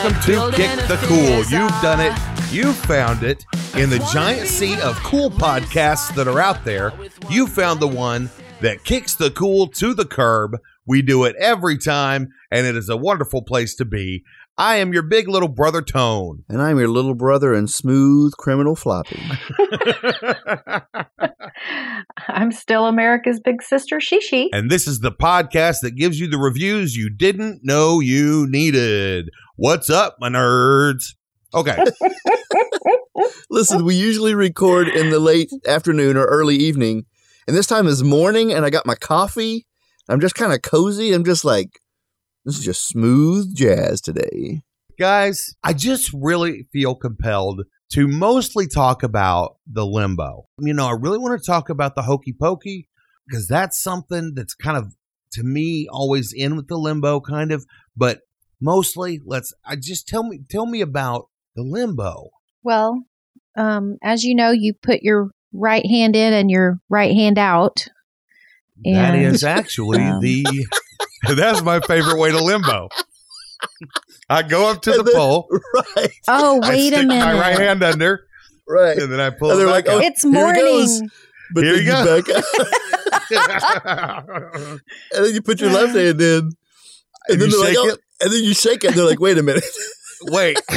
Hello, everyone, and welcome to Kick the Cool. You've done it. You found it in the giant sea of cool podcasts that are out there. You found the one that kicks the cool to the curb. We do it every time, and it is a wonderful place to be. I am your big little brother, Tone. And I'm your little brother and smooth criminal floppy. I'm still America's big sister, Shishi. And this is the podcast that gives you the reviews you didn't know you needed. What's up, my nerds? Okay. Listen, we usually record in the late afternoon or early evening, and this time is morning, and I got my coffee. I'm just kind of cozy. I'm just like, this is just smooth jazz today. Guys, I just really feel compelled to mostly talk about the limbo. You know, I really want to talk about the hokey pokey because that's something that's kind of, to me, always in with the limbo kind of, but mostly let's, I just tell me, tell me about the limbo. Well, um, as you know, you put your right hand in and your right hand out. that And, is actually um, the, that's my favorite way to limbo. I go up to the then- pole. Right, Oh, I wait a minute. my right hand under, right. and then I pull And it they're back like, oh. It's Here he goes. morning. But Here then you you go. back out, and then you put your left hand in, and, And then you they're like, shake oh, it? And then you shake it. And they're like, wait a minute. Wait.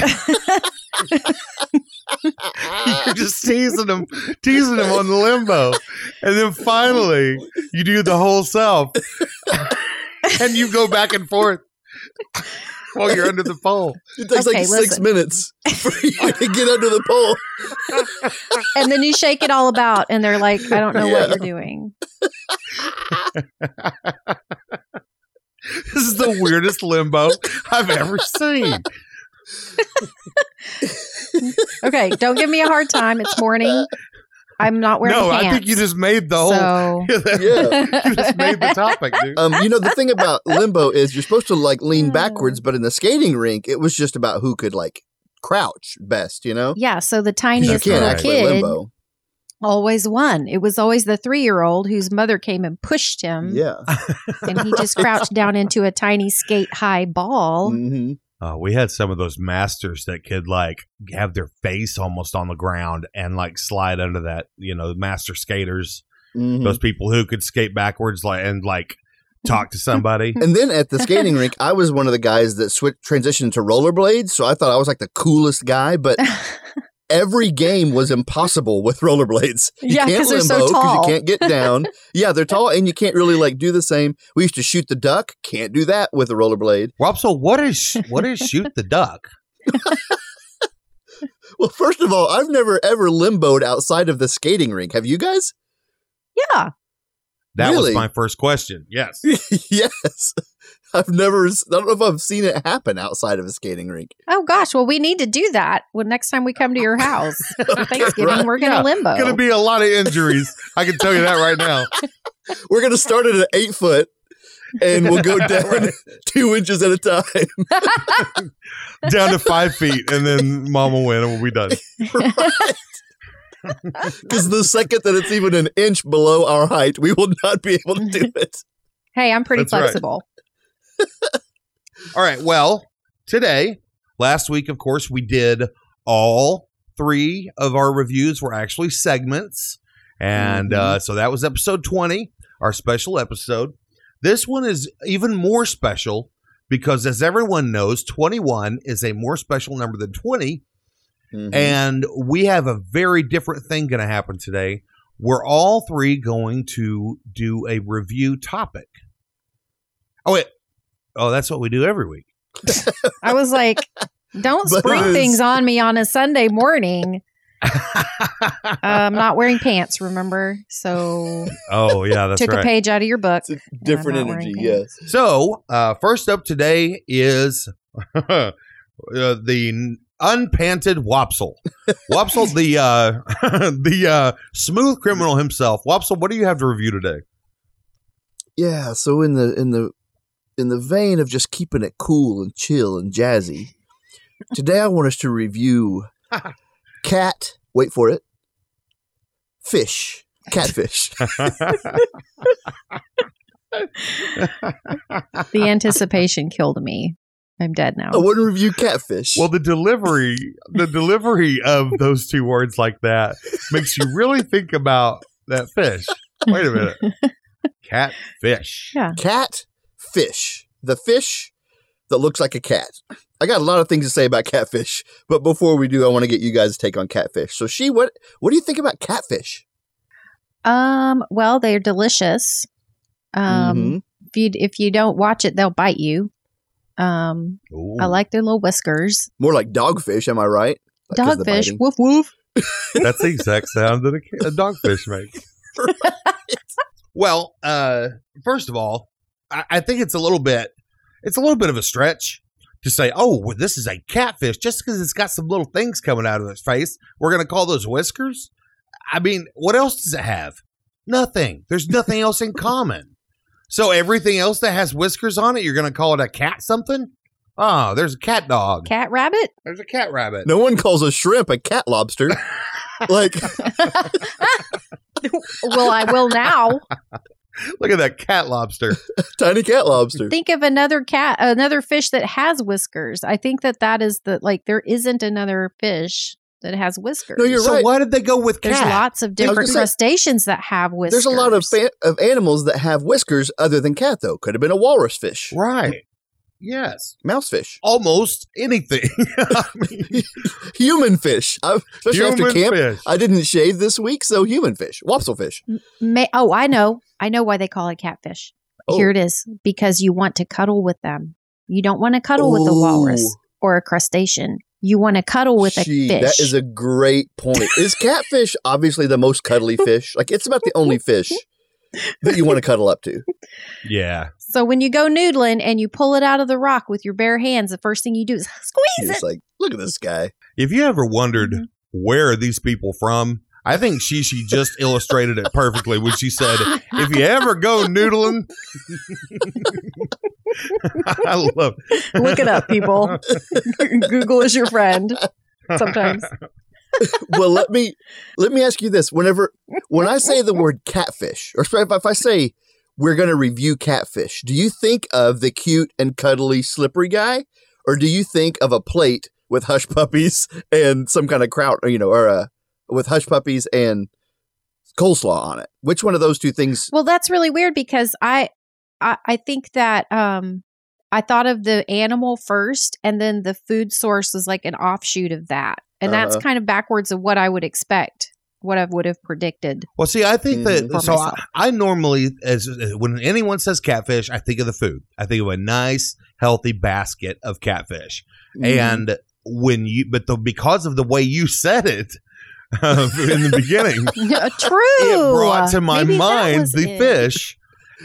You're just teasing them, teasing them on the limbo. And then finally, you do the whole self. and you go back and forth while you're under the pole. It takes Okay, like six listen. minutes for you to get under the pole. and then you shake it all about, and they're like, I don't know Yeah. what you're doing. This is the weirdest limbo I've ever seen. Okay, don't give me a hard time. It's morning. I'm not wearing no, pants. I think you just made the whole. So, Yeah. you just made the topic, dude. Um, you know, the thing about limbo is you're supposed to like lean backwards, but in the skating rink, it was just about who could like crouch best, you know? yeah, so the You tiniest can't little actually kid limbo. Always won. It was always the three year old whose mother came and pushed him, Yeah. and he just crouched down into a tiny skate high ball. hmm Uh, we had some of those masters that could like have their face almost on the ground and like slide under that. You know, master skaters, hmm those people who could skate backwards like and like talk to somebody. And then at the skating rink, I was one of the guys that switched transitioned to rollerblades. So I thought I was like the coolest guy, but every game was impossible with rollerblades. You Yeah, can't 'cause they're so limbo tall. you can't get down. yeah, they're tall and you can't really like do the same. We used to shoot the duck. Can't do that with a rollerblade. Rob, so what is what is shoot the duck? Well, first of all, I've never ever limboed outside of the skating rink. Have you guys? yeah. That Really? was my first question. Yes. yes. I've never, I don't know if I've seen it happen outside of a skating rink. Oh gosh. Well, we need to do that when next time we come to your house for Thanksgiving. Right. We're gonna Yeah, limbo. Going to be a lot of injuries. I can tell you that right now. We're going to start at an eight foot and we'll go down Right. two inches at a time. Down to five feet, and then mom will win, and we'll be done. Because the second that it's even an inch below our height, we will not be able to do it. hey, I'm pretty That's right. All right. Well, today, last week, of course, we did all three of our reviews were actually segments. And uh, so that was episode 20, our special episode. This one is even more special because, as everyone knows, 21 is a more special number than 20. Mhm. And we have a very different thing going to happen today. We're all three going to do a review topic. Oh, wait. Oh, that's what we do every week. I was like, don't But spring it is- things on me on a Sunday morning. Uh, I'm not wearing pants, remember? So oh, yeah, that's took right. a page out of your book. It's a different energy, wearing yes. So, uh, first up today is uh, the unpanted Wopsle. Wopsle, the uh, the uh, smooth criminal himself. Wopsle, what do you have to review today? Yeah, so in the in the in the vein of just keeping it cool and chill and jazzy, today I want us to review cat. Wait for it. Fish, catfish. The anticipation killed me. I'm dead now. I want to review catfish. Well, the delivery, the delivery of those two words like that makes you really think about that fish. Wait a minute. Catfish. Yeah. Catfish, the fish that looks like a cat. I got a lot of things to say about catfish, but before we do, I want to get you guys' take on catfish. So, she, what what do you think about catfish? Um, well, they're delicious. Um, Mhm. if you if you don't watch it, they'll bite you. Um, I like their little whiskers. More like dogfish, am I right? Like, 'cause the Dogfish, woof woof. That's the exact sound that a, ca- a dogfish makes. well, uh, first of all, I, I think it's a little bit, it's a little bit of a stretch to say, oh, well, this is a catfish just because it's got some little things coming out of its face. We're going to call those whiskers. I mean, what else does it have? Nothing. There's nothing else in common. So everything else that has whiskers on it, you're going to call it a cat something? Oh, there's a cat dog. Cat rabbit. There's a cat rabbit. No one calls a shrimp a cat lobster. like, well, I will now. Look at that cat lobster. tiny cat lobster. Think of another cat, another fish that has whiskers. I think that that is the like there isn't another fish that has whiskers. No, you're so right. why did they go with cat? There's lots of gonna different say- crustaceans that have whiskers. There's a lot of fa- of animals that have whiskers other than cat, though. Could have been a walrus fish, Right. Yes. Mousefish. Almost anything. I mean, human fish. I, especially after camp, fish. I didn't shave this week, so human fish, Wopsle fish. May- oh, I know. I know why they call it catfish. Oh. Here it is. Because you want to cuddle with them. You don't want to cuddle with a walrus or a crustacean. You want to cuddle with a Gee, fish. That is a great point. Is catfish obviously the most cuddly fish? Like it's about the only fish that you want to cuddle up to. yeah. so when you go noodling and you pull it out of the rock with your bare hands, the first thing you do is squeeze It's it. like, look at this guy. If you ever wondered Mhm. where are these people from, I think she she just illustrated it perfectly when she said, "If you ever go noodling." I love. Look it up, people. Google is your friend. Sometimes. Well, let me let me ask you this. Whenever when I say the word catfish, or if I say we're going to review catfish, do you think of the cute and cuddly slippery guy, or do you think of a plate with hush puppies and some kind of kraut, or you know, or a with hush puppies and coleslaw on it? Which one of those two things? Well, that's really weird because I, I, I think that um, I thought of the animal first, and then the food source was like an offshoot of that, and that's Uh-huh. kind of backwards of what I would expect, what I would have predicted. Well, see, I think that so. I. I normally, as when anyone says catfish, I think of the food. I think of a nice, healthy basket of catfish. Mm-hmm. And when you, but the because of the way you said it uh, in the beginning, True. it brought to my Maybe mind the it. fish,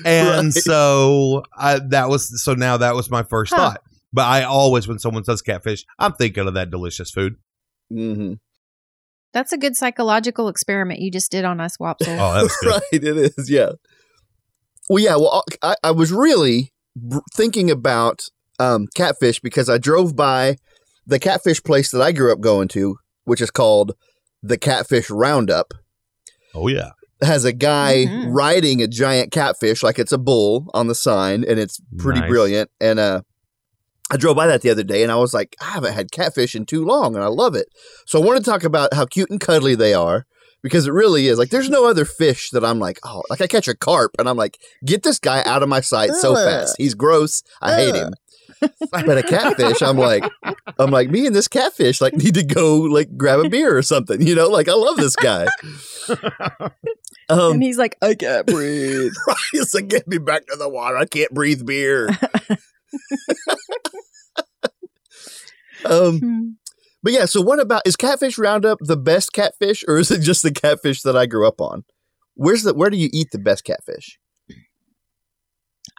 and Right. so I, that was so now that was my first Huh. thought. But I always, when someone says catfish, I'm thinking of that delicious food. Hmm That's a good psychological experiment you just did on us, Wopsle. Oh, that was right, it is. Yeah. Well, yeah. Well, I, I was really br- thinking about um, catfish because I drove by the catfish place that I grew up going to, which is called the Catfish Roundup. Oh yeah, has a guy Mhm. riding a giant catfish like it's a bull on the sign, and it's pretty Nice. brilliant. And uh, I drove by that the other day, and I was like, I haven't had catfish in too long, and I love it. So I want to talk about how cute and cuddly they are because it really is. Like, there's no other fish that I'm like, oh, like I catch a carp, and I'm like, get this guy out of my sight so fast. He's gross. I hate him. but a catfish, I'm like, I'm like, me and this catfish like need to go like grab a beer or something, you know? Like I love this guy. Um, and he's like, I can't breathe. Right. It's like, get me back to the water. I can't breathe beer. Um, Hmm. but yeah, so what about is Catfish Roundup the best catfish, or is it just the catfish that I grew up on? Where's the where do you eat the best catfish?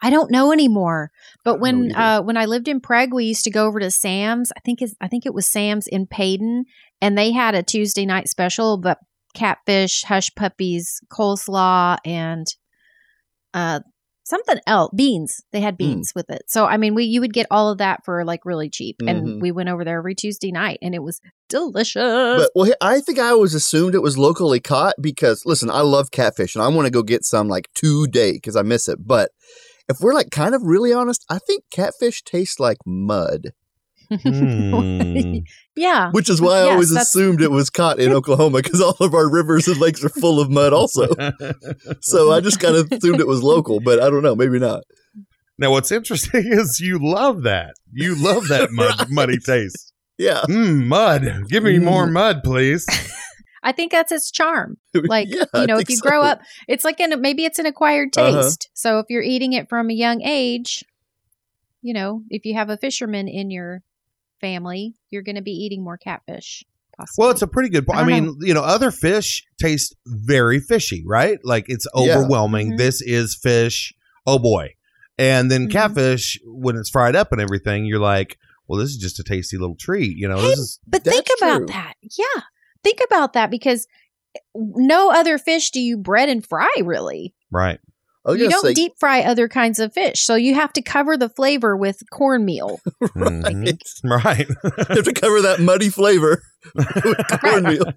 I don't know anymore. But when uh, when I lived in Prague, we used to go over to Sam's. I think I think it was Sam's in Paden, and they had a Tuesday night special, but catfish, hush puppies, coleslaw, and uh, something else. Beans. They had Mm. beans with it. So I mean, we you would get all of that for like really cheap, Mhm. and we went over there every Tuesday night, and it was delicious. But well, I think I always assumed it was locally caught because listen, I love catfish and I want to go get some like today because I miss it. But if we're like kind of really honest, I think catfish taste like mud, Hmm. yeah. which is why I always assumed it was caught in Oklahoma because all of our rivers and lakes are full of mud also. So I just kind of assumed it was local, but I don't know, maybe not. now, what's interesting is you love that. You love that mud, muddy taste. Yeah. Mm, mud. Give me more mud, please. I think that's its charm. Like, Yeah, you know, if think you grow up, it's like an maybe it's an acquired taste. Uh-huh. So if you're eating it from a young age, you know, if you have a fisherman in your family, you're going to be eating more catfish. Possibly. Well, it's a pretty good point. I I, don't mean, you know, other fish taste very fishy, right? Like it's Yeah. overwhelming. Mhm. This is fish. Oh boy. And then Mhm. catfish, when it's fried up and everything, you're like, well, this is just a tasty little treat. You know, Hey, this is But think about true. that. Yeah. Think about that because no other fish do you bread and fry really. right. I was You don't say, deep fry other kinds of fish. So you have to cover the flavor with cornmeal. Right. Right. you have to cover that muddy flavor with cornmeal.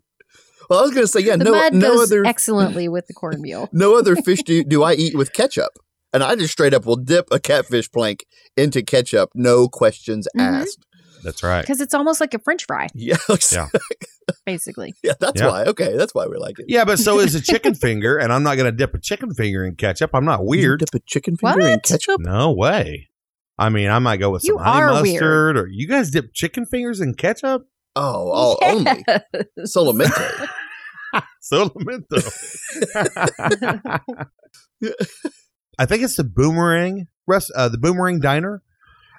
Well, I was going to say, yeah, The no, mud no goes other, excellently with the cornmeal. no other fish do, do I eat with ketchup. And I just straight up will dip a catfish plank into ketchup, no questions Mhm. asked. That's right. Because it's almost like a french fry, Yeah, Yeah. Basically. yeah, that's Yeah. why. Okay, that's why we like it. Yeah, but so is a chicken finger, and I'm not going to dip a chicken finger in ketchup. I'm not You weird. dip a chicken finger in ketchup? No way. I mean, I might go with You some honey are weird. mustard, or you guys dip chicken fingers in ketchup. Oh, all only Yes. solamente. I think it's the Boomerang rest, uh, the Boomerang Diner.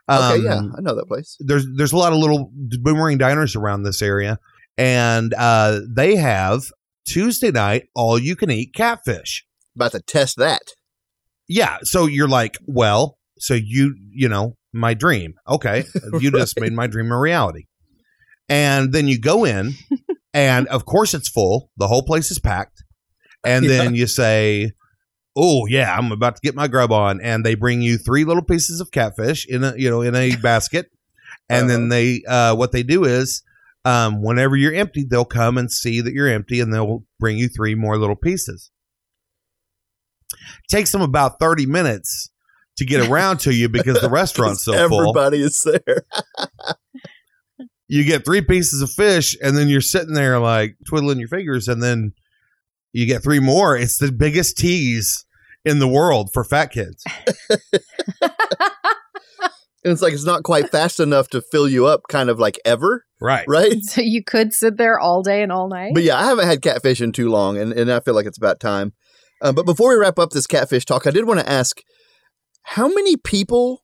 Okay, Um, yeah, I know that place. There's there's a lot of little Boomerang diners around this area, and uh, they have Tuesday night all you can eat catfish. About to test that. Yeah, so you're like, well, so you you know my dream. Okay, you just made my dream a reality. And then you go in, and of course it's full. The whole place is packed. And then you say, "Oh yeah, I'm about to get my grub on." And they bring you three little pieces of catfish in a you know in a basket. And then they uh, what they do is, um, whenever you're empty, they'll come and see that you're empty, and they'll bring you three more little pieces. Takes them about thirty minutes to get around to you because the restaurant's so full. Everybody is there. you get three pieces of fish and then you're sitting there like twiddling your fingers and then you get three more it's the biggest tease in the world for fat kids And it's like it's not quite fast enough to fill you up, kind of like ever, right right? so you could sit there all day and all night. But yeah, I haven't had catfish in too long, and, and I feel like it's about time. Um, but before we wrap up this catfish talk, I did want to ask how many people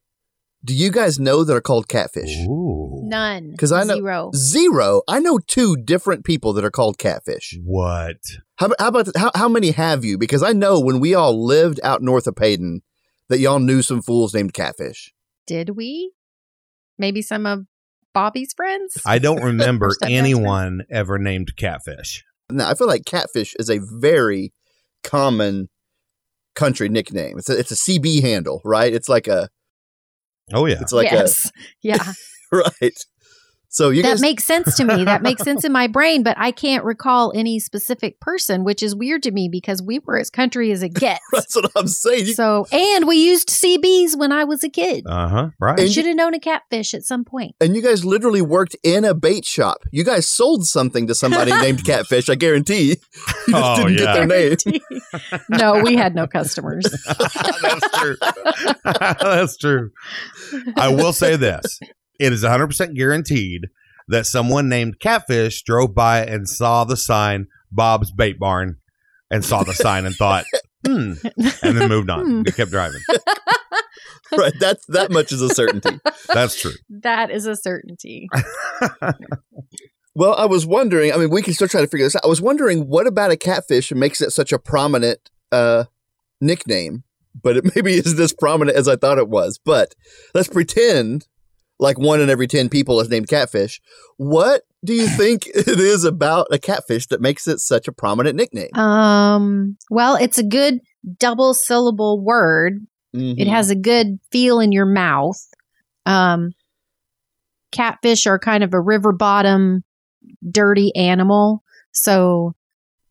do you guys know that are called catfish? Ooh. None. 'Cause I know- Zero. Zero. I know two different people that are called catfish. what How, how about how, how many have you? Because I know when we all lived out north of Paden that y'all knew some fools named catfish. Did we? Maybe some of Bobby's friends? i don't remember Step dad's anyone ever named catfish Now, I feel like catfish is a very common country nickname. It's a, it's a CB handle, right? It's like a oh yeah it's like yes. yeah. right. So you guys. that guys makes sense to me. That makes sense in my brain, but I can't recall any specific person, which is weird to me because we were as country as it gets. that's what I'm saying. So, and we used CBs when I was a kid. uh-huh right I and you- should have known a catfish at some point. and you guys literally worked in a bait shop. You guys sold something to somebody named Catfish, I guarantee. You just Oh, didn't yeah. get their name. no, we had no customers. that's true that's true i will say this it is 100% guaranteed that someone named catfish drove by and saw the sign bob's bait barn and saw the sign and thought hmm and then moved on Hmm. they kept driving right. That's that much is a certainty. that's true That is a certainty. Well, I was wondering, I mean, we can still try to figure this out. I was wondering what about a catfish makes it such a prominent uh nickname, but it maybe isn't as prominent as I thought it was. But let's pretend like one in every 10 people is named catfish. What do you think it is about a catfish that makes it such a prominent nickname? Um, well, it's a good double syllable word. It Mhm. has a good feel in your mouth. Um, catfish are kind of a river bottom, dirty animal. So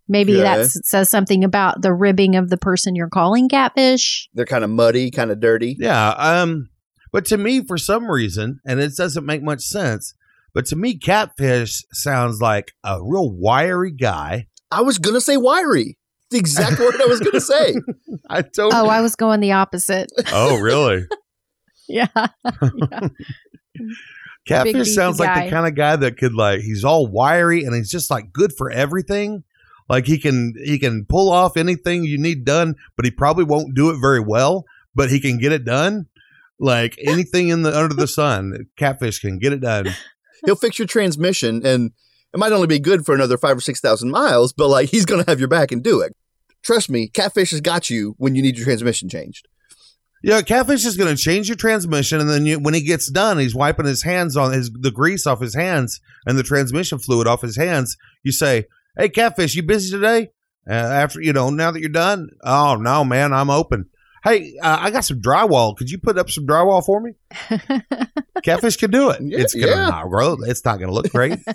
Maybe Okay. that says something about the ribbing of the person you're calling catfish. They're kind of muddy, kind of dirty. Yeah. Um, but to me, for some reason, and it doesn't make much sense, but to me, catfish sounds like a real wiry guy. I was gonna say wiry. The exact word I was gonna say. I don't. Oh, I was going the opposite. oh, really? Yeah. Catfish sounds like guy. the kind of guy that could like he's all wiry and he's just like good for everything. Like he can he can pull off anything you need done, but he probably won't do it very well, but he can get it done. Like anything in the under the sun, catfish can get it done. He'll fix your transmission, and it might only be good for another five or six thousand miles, but like he's gonna have your back and do it. Trust me, catfish has got you when you need your transmission changed. Yeah, catfish is going to change your transmission, and then you, when he gets done, he's wiping his hands on his the grease off his hands and the transmission fluid off his hands. You say, "Hey, catfish, you busy today?" Uh, after you know, now that you're done, oh no, man, I'm open. Hey, uh, I got some drywall. Could you put up some drywall for me? Catfish can do it. Yeah, it's gonna yeah. not grow. It's not gonna look great.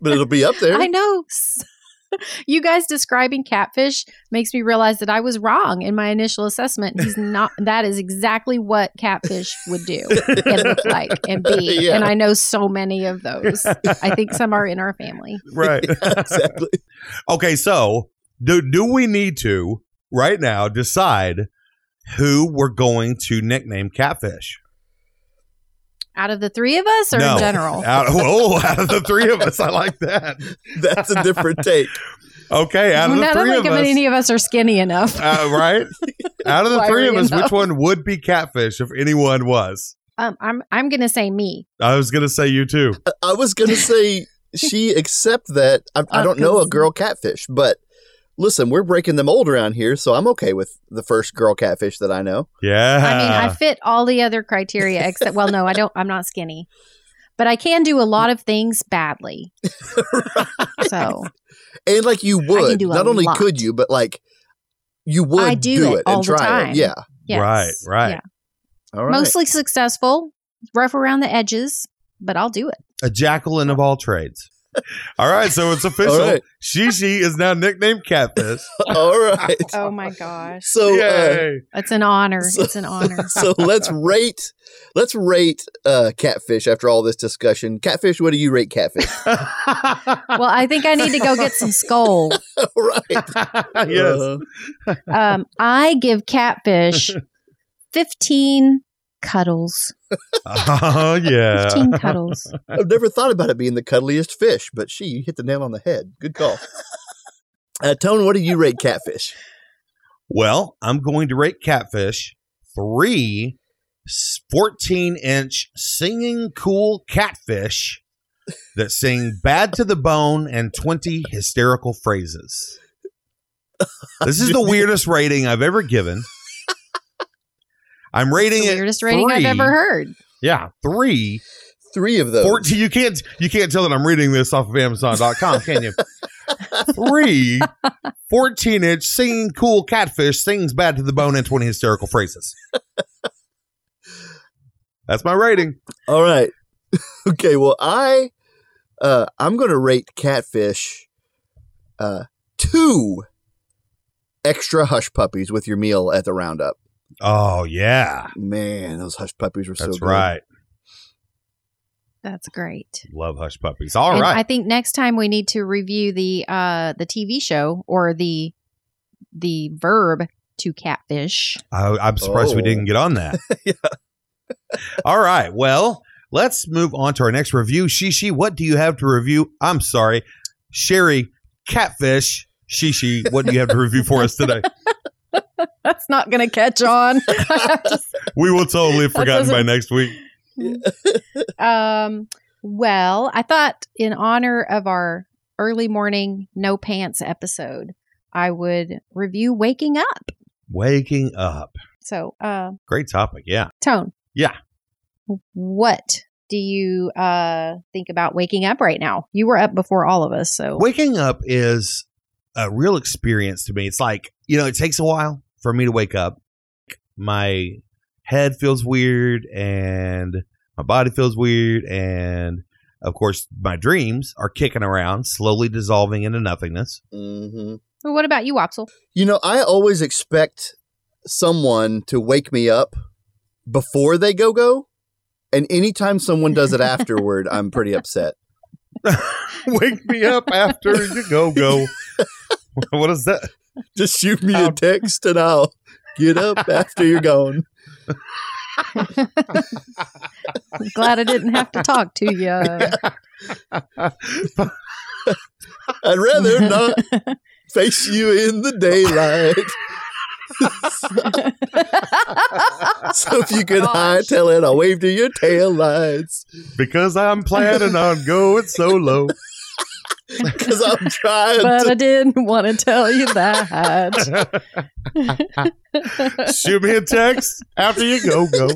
But it'll be up there. I know. You guys describing catfish makes me realize that I was wrong in my initial assessment. He's not. That is exactly what catfish would do and look like and be. Yeah. And I know so many of those. I think some are in our family. right. exactly. Okay, so do do we need to right now decide who we're going to nickname catfish? Out of the three of us, or No. in general? Out, oh, out of the three of us, I like that. That's a different take. Okay, out of the I don't three think of if us, any of us are skinny enough. uh, right? Out of the three of Wiry us, which one would be catfish if anyone was? Um, I'm I'm gonna say me. I was gonna say you too. I was gonna say she except that. I, I don't know a girl catfish, but listen, we're breaking the mold around here, so I'm okay with the first girl catfish that I know. Yeah. I mean, I fit all the other criteria except. Well, no, I don't. I'm not skinny, but I can do a lot of things badly. So And like you would, do a not only lot. could you, but like you would I do it and all the try time. it. Yeah. yes. Right, right. Yeah. All right. Mostly successful, rough around the edges, but I'll do it. a Jacqueline of all trades. All right, so it's official. All right. Shishi is now nicknamed Catfish. All right. Oh my gosh, So uh, it's an honor. So- it's an honor. so let's rate let's rate uh catfish after all this discussion. Catfish, what do you rate catfish? Well, I think I need to go get some skull. right. yes. Uh, Um, I give catfish fifteen cuddles. Oh yeah. Fifteen cuddles. I've never thought about it being the cuddliest fish, but she you hit the nail on the head. Good call. Uh, Tone, what do you rate catfish? Well, I'm going to rate Catfish three 14 inch singing cool catfish that sing bad to the bone and 20 hysterical phrases. This is the weirdest rating I've ever given. I'm rating the it weirdest rating I've ever heard. Yeah, three. Three of those. 14 you can't you can't tell that I'm reading this off of amazon.com, can you? Three 14 inch singing cool catfish sings bad to the bone and 20 hysterical phrases. That's my rating. All right. okay, well I uh I'm gonna rate catfish uh two extra hush puppies with your meal at the roundup. Oh yeah. Man, those hush puppies were so That's good. right. That's great. Love hush puppies. All and right. I think next time we need to review the uh the TV show or the the verb to catfish. I, I'm surprised we Oh. didn't get on that. All right. Well, let's move on to our next review. Shishi, what do you have to review? I'm sorry. Sherry, catfish. Shishi, what do you have to review for us today? That's not going to catch on. We will totally have forgotten by next week. um, well, I thought in honor of our early morning no pants episode, I would review waking up. Waking up. So, uh, Great topic. Yeah. Tone. Yeah. What do you uh think about waking up right now? You were up before all of us, so Waking up is a real experience to me. It's like, you know, it takes a while for me to wake up. My head feels weird and my body feels weird and of course, my dreams are kicking around, slowly dissolving into nothingness. hmm Well, what about you, Wopsle? You know, I always expect someone to wake me up before they go go, and anytime someone does it afterward, I'm pretty upset. Wake me up after you go go. what is that? Just shoot me a um, text and I'll get up after you're gone. I'm glad I didn't have to talk to you. I'd rather not face you in the daylight. so if you could Gosh. hightail it, I'll wave to your tail lights. because I'm planning on going solo. Because I'm trying but to. I didn't want to tell you that. Shoot me a text after you go go.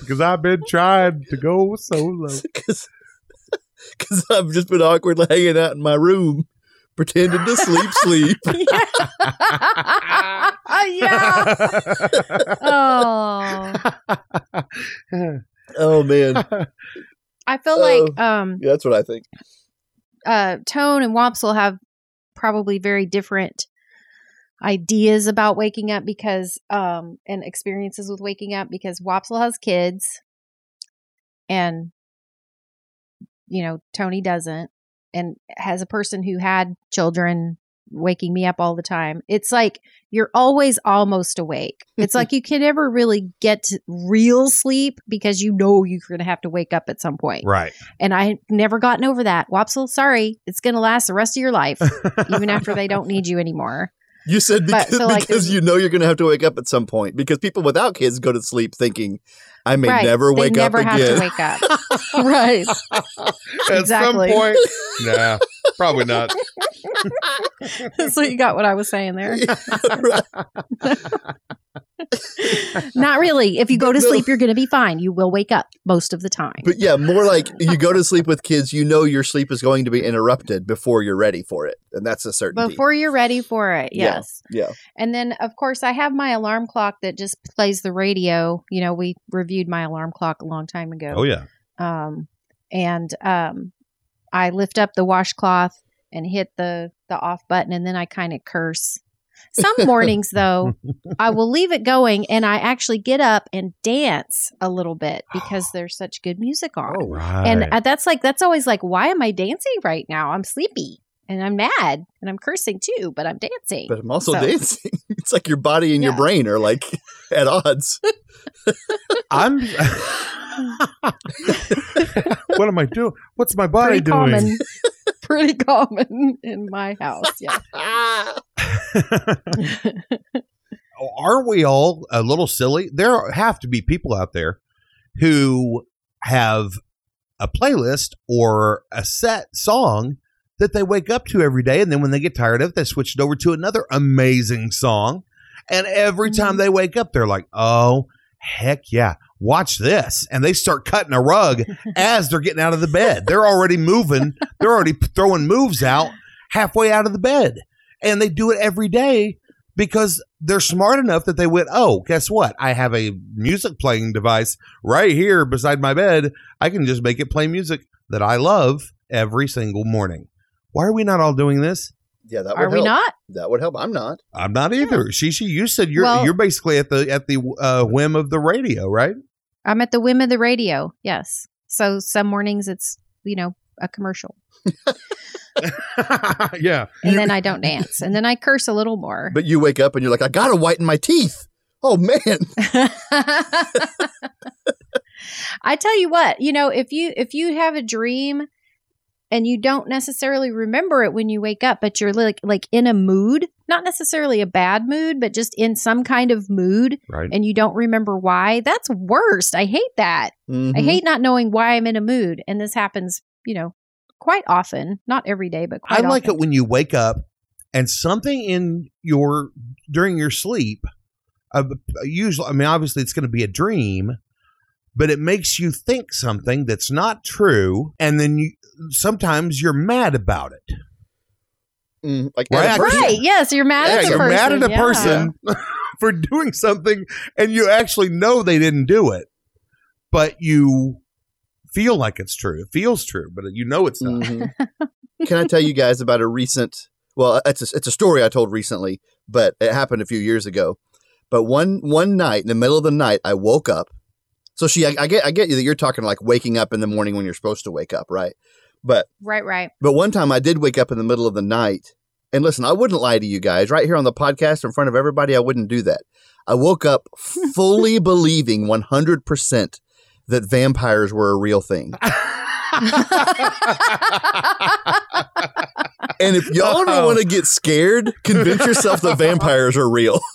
Because I've been trying to go solo. Because I've just been awkwardly hanging out in my room, pretending to sleep, sleep. yeah. Oh, Oh, man. I feel Oh. like um, Yeah, that's what I think. Uh, Tone and Wopsle have probably very different ideas about waking up because um and experiences with waking up because Wopsle has kids. And you know Tony doesn't and has a person who had children waking me up all the time. It's like you're always almost awake. It's like you can never really get to real sleep because you know you're going to have to wake up at some point. right. And I never gotten over that. Wopsle, sorry, it's going to last the rest of your life, even after they don't need you anymore. You said But because, so, like, because you know you're going to have to wake up at some point. Because people without kids go to sleep thinking, I may right. never wake they up have again. to wake up. right. At Exactly. some point. Nah, probably not. so you got what I was saying there. Not really. If you go to No. sleep, you're going to be fine. You will wake up most of the time. But yeah, more like you go to sleep with kids, you know your sleep is going to be interrupted before you're ready for it. And that's a certainty. Before you're ready for it, Yeah. yes. yeah. And then, of course, I have my alarm clock that just plays the radio. You know, we reviewed my alarm clock a long time ago. Oh, yeah. um, and um, I lift up the washcloth and hit the the off button, and then I kind of curse. Some mornings, though, I will leave it going, and I actually get up and dance a little bit because there's such good music on. Oh, Right. And uh, that's like that's always like, why am I dancing right now? I'm sleepy and I'm mad and I'm cursing too, but I'm dancing. but I'm also So- dancing. It's like your body and your brain are like at odds. I'm. what am I doing? What's my body pretty doing? common, pretty common in my house. Yeah. Oh, Aren't we all a little silly? There have to be people out there who have a playlist or a set song that they wake up to every day, and then when they get tired of it, they switch it over to another amazing song. And every time mm-hmm. they wake up, they're like, "Oh, heck yeah, watch this!" And they start cutting a rug as they're getting out of the bed. They're already moving. They're already throwing moves out halfway out of the bed, and they do it every day because they're smart enough that they went, "Oh, guess what? I have a music playing device right here beside my bed. I can just make it play music that I love every single morning." Why are we not all doing this? Yeah, that would Are we help. not? That would help. I'm not. I'm not either. Shishi, you said you're Well- you're basically at the at the uh, whim of the radio, right? I'm at the whim of the radio. Yes. So some mornings it's, you know, a commercial. yeah. And then I don't dance. And then I curse a little more. But you wake up and you're like, I gotta whiten my teeth. Oh man. I tell you what, you know, if you if you have a dream and you don't necessarily remember it when you wake up, but you're like like in a mood, not necessarily a bad mood, but just in some kind of mood Right. and you don't remember why, that's worst. I hate that. I Mhm. hate not knowing why I'm in a mood. And this happens, you know, quite often. Not every day, but I like often. it when you wake up and something in your during your sleep. Uh, usually, I mean, obviously, it's going to be a dream, but it makes you think something that's not true, and then you sometimes you're mad about it. Mm, like Right, at a I person. Right. Yes, you're mad Yeah, at the you're person. mad at a yeah. person for doing something, and you actually know they didn't do it, but you feel like it's true. It feels true, but you know it's not. Mhm. Can I tell you guys about a recent? Well, it's a, it's a story I told recently, but it happened a few years ago. But one one night in the middle of the night, I woke up. So she, I, I get, I get you that you're talking like waking up in the morning when you're supposed to wake up, right? But Right, right. but one time I did wake up in the middle of the night. And listen, I wouldn't lie to you guys right here on the podcast in front of everybody. I wouldn't do that. I woke up fully believing 100% that vampires were a real thing. And if y'all don't want to get scared, convince yourself that vampires are real.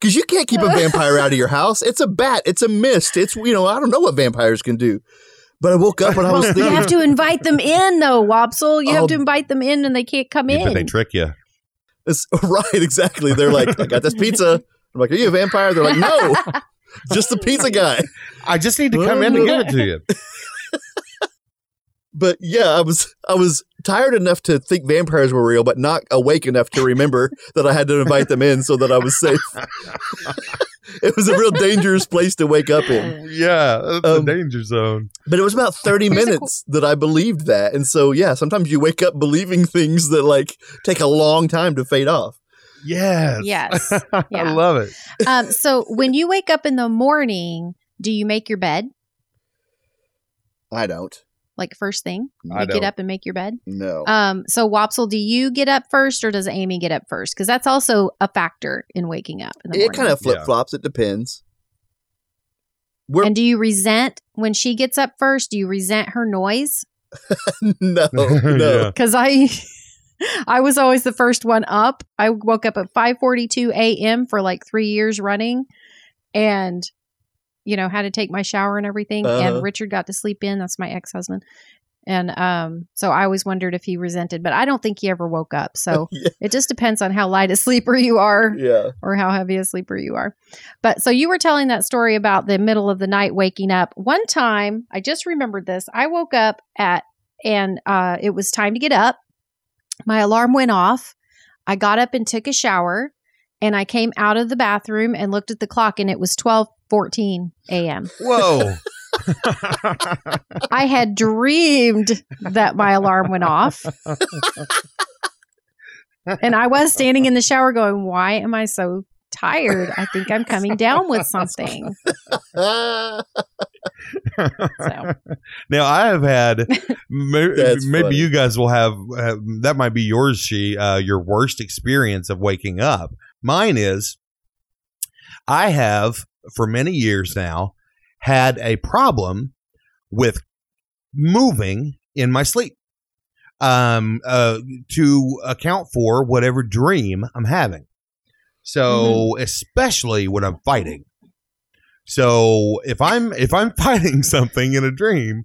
Because you can't keep a vampire out of your house. It's a bat. It's a mist. It's, you know, I don't know what vampires can do. But I woke up and I was Well, you have to invite them in, though, Wopsle. You Oh. have to invite them in, and they can't come Yeah, but in. they trick you. It's- right, exactly. They're like, I got this pizza. I'm like, are you a vampire? They're like, no, just the pizza guy. I just need to come in to give it to you. But yeah, I was I was tired enough to think vampires were real, but not awake enough to remember that I had to invite them in so that I was safe. it was a real dangerous place to wake up in. Yeah, that's Um, the danger zone. But it was about 30 minutes that I believed that. And so yeah, sometimes you wake up believing things that like take a long time to fade off. Yes. Yes. I love it. um, so when you wake up in the morning, do you make your bed I don't. Like first thing? You I get don't. up and make your bed. No. Um, so Wopsle, do you get up first, or does Amy get up first? Because that's also a factor in waking up in the it kind of flip flops. It depends. We're, and do you resent when she gets up first? Do you resent her noise? no, no. Yeah. Because I, I was always the first one up. I woke up at five forty two a.m. for like three years running, and you know had to take my shower and everything. Uh-huh. And Richard got to sleep in. That's my ex husband. And um, so I always wondered if he resented, but I don't think he ever woke up. So Yeah. it just depends on how light a sleeper you are Yeah. or how heavy a sleeper you are. But so you were telling that story about the middle of the night waking up. One time, I just remembered this. I woke up at and uh, it was time to get up. My alarm went off. I got up and took a shower, and I came out of the bathroom and looked at the clock, and it was twelve fourteen a.m. Whoa. I had dreamed that my alarm went off. and I was standing in the shower going, Why am I so tired? I think I'm coming down with something. So now I have had may- maybe funny. you guys will have, have that might be yours she uh, your worst experience of waking up. Mine is I have for many years now had a problem with moving in my sleep um uh to account for whatever dream I'm having. So especially when I'm fighting. So if I'm if I'm fighting something in a dream,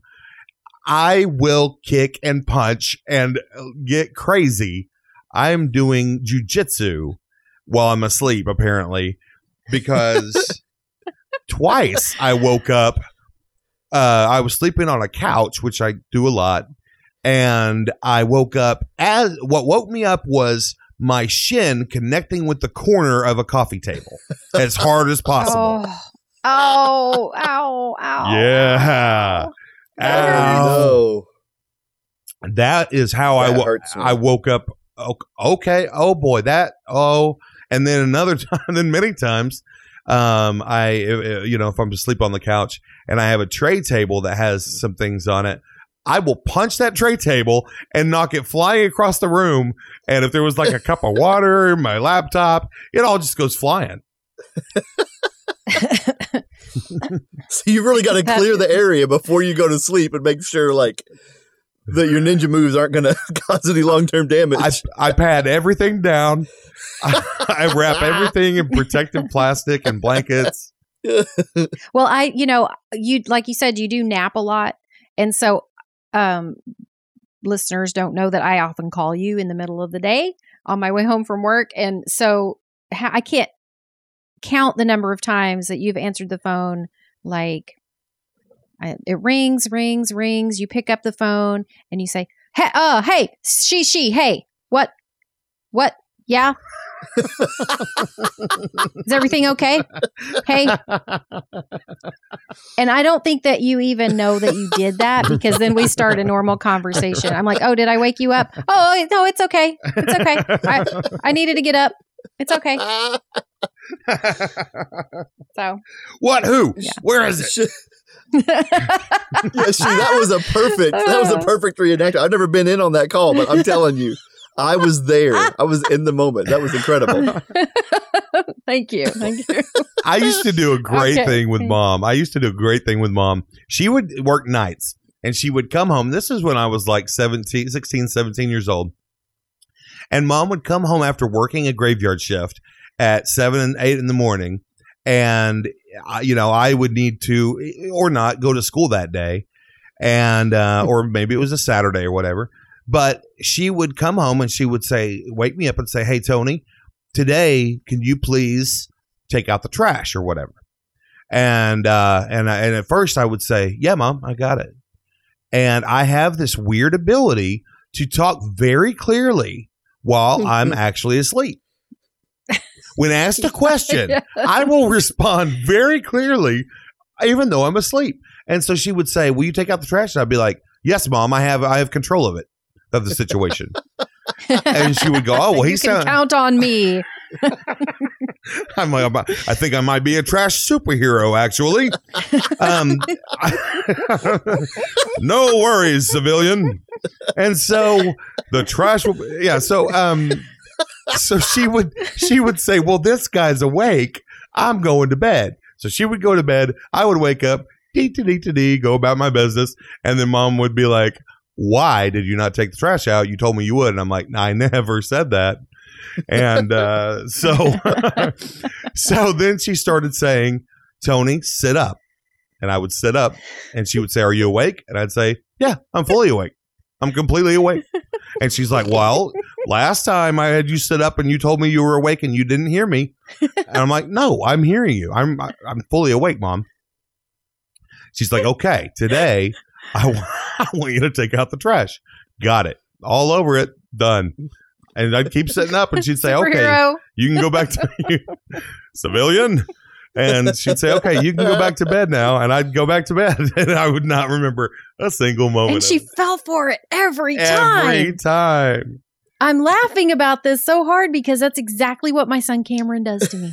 I will kick and punch and get crazy. I'm doing jujitsu while I'm asleep, apparently, because twice I woke up. Uh, I was sleeping on a couch, which I do a lot, and I woke up as what woke me up was my shin connecting with the corner of a coffee table as hard as possible. Oh, oh, ow, ow. Yeah. ow. Ow. That is how I That wo- I woke up. Okay, oh boy, that oh, and then another time, then many times, um, I uh, you know if I'm asleep on the couch and I have a tray table that has some things on it. I will punch that tray table and knock it flying across the room. And if there was like a cup of water, my laptop, it all just goes flying. So you really got to clear the area before you go to sleep and make sure like that your ninja moves aren't going to cause any long term damage. I, I pad everything down. I wrap everything in protective plastic and blankets. Well, I, you know, you like you said, you do nap a lot, and so um, listeners don't know that I often call you in the middle of the day on my way home from work, and so ha- I can't count the number of times that you've answered the phone. Like I, it rings, rings, rings. You pick up the phone and you say, "Hey, uh, hey, she, she, hey, what, what, yeah." Is everything okay? Hey, And I don't think that you even know that you did that because then we start a normal conversation. I'm like, oh, did I wake you up? Oh, oh no, it's okay. It's okay. I, I needed to get up. It's okay. So, what? Who? Yeah. Where is it? Yeah, she, that was a perfect. That was a perfect reenactment. I've never been in on that call, but I'm telling you, I was there. I was in the moment. That was incredible. thank you. Thank you. I used to do a great Okay. thing with mom. I used to do a great thing with mom. She would work nights and she would come home. This is when I was like 17, 16, 17 years old. And mom would come home after working a graveyard shift at seven and eight in the morning. And, uh, you know, I would need to, or not, go to school that day. And, uh, or maybe it was a Saturday or whatever. But she would come home and she would say, wake me up and say, Hey, Tony, today, can you please take out the trash or whatever. And uh, and I, and at first I would say, "Yeah, mom, I got it." And I have this weird ability to talk very clearly while I'm actually asleep. When asked a question, I will respond very clearly, even though I'm asleep. And so she would say, "Will you take out the trash?" And I'd be like, "Yes, mom, I have I have control of it of the situation." and she would go, "Oh, well, he can sound." count on me. I'm like, I think I might be a trash superhero, actually. Um, no worries, civilian. And so the trash, will, yeah. So, um, so she would, she would say, "Well, this guy's awake. I'm going to bed." So she would go to bed. I would wake up, dee dee dee dee dee, go about my business, and then mom would be like, "Why did you not take the trash out? You told me you would." And I'm like, "I never said that." and uh, so so then she started saying tony sit up. And i would sit up and she would say are you awake? And i'd say yeah i'm fully awake. I'm completely awake. And she's like well last time i had you sit up and you told me you were awake and you didn't hear me. And i'm like no i'm hearing you. I'm i'm fully awake mom. She's like okay today i, want you to take out the trash got it all over it done and I'd keep sitting up, and she'd say, "Okay, you can go back to civilian." And she'd say, "Okay, you can go back to bed now." And I'd go back to bed, and I would not remember a single moment. And she fell for it every time. every time. I'm laughing about this so hard because that's exactly what my son Cameron does to me.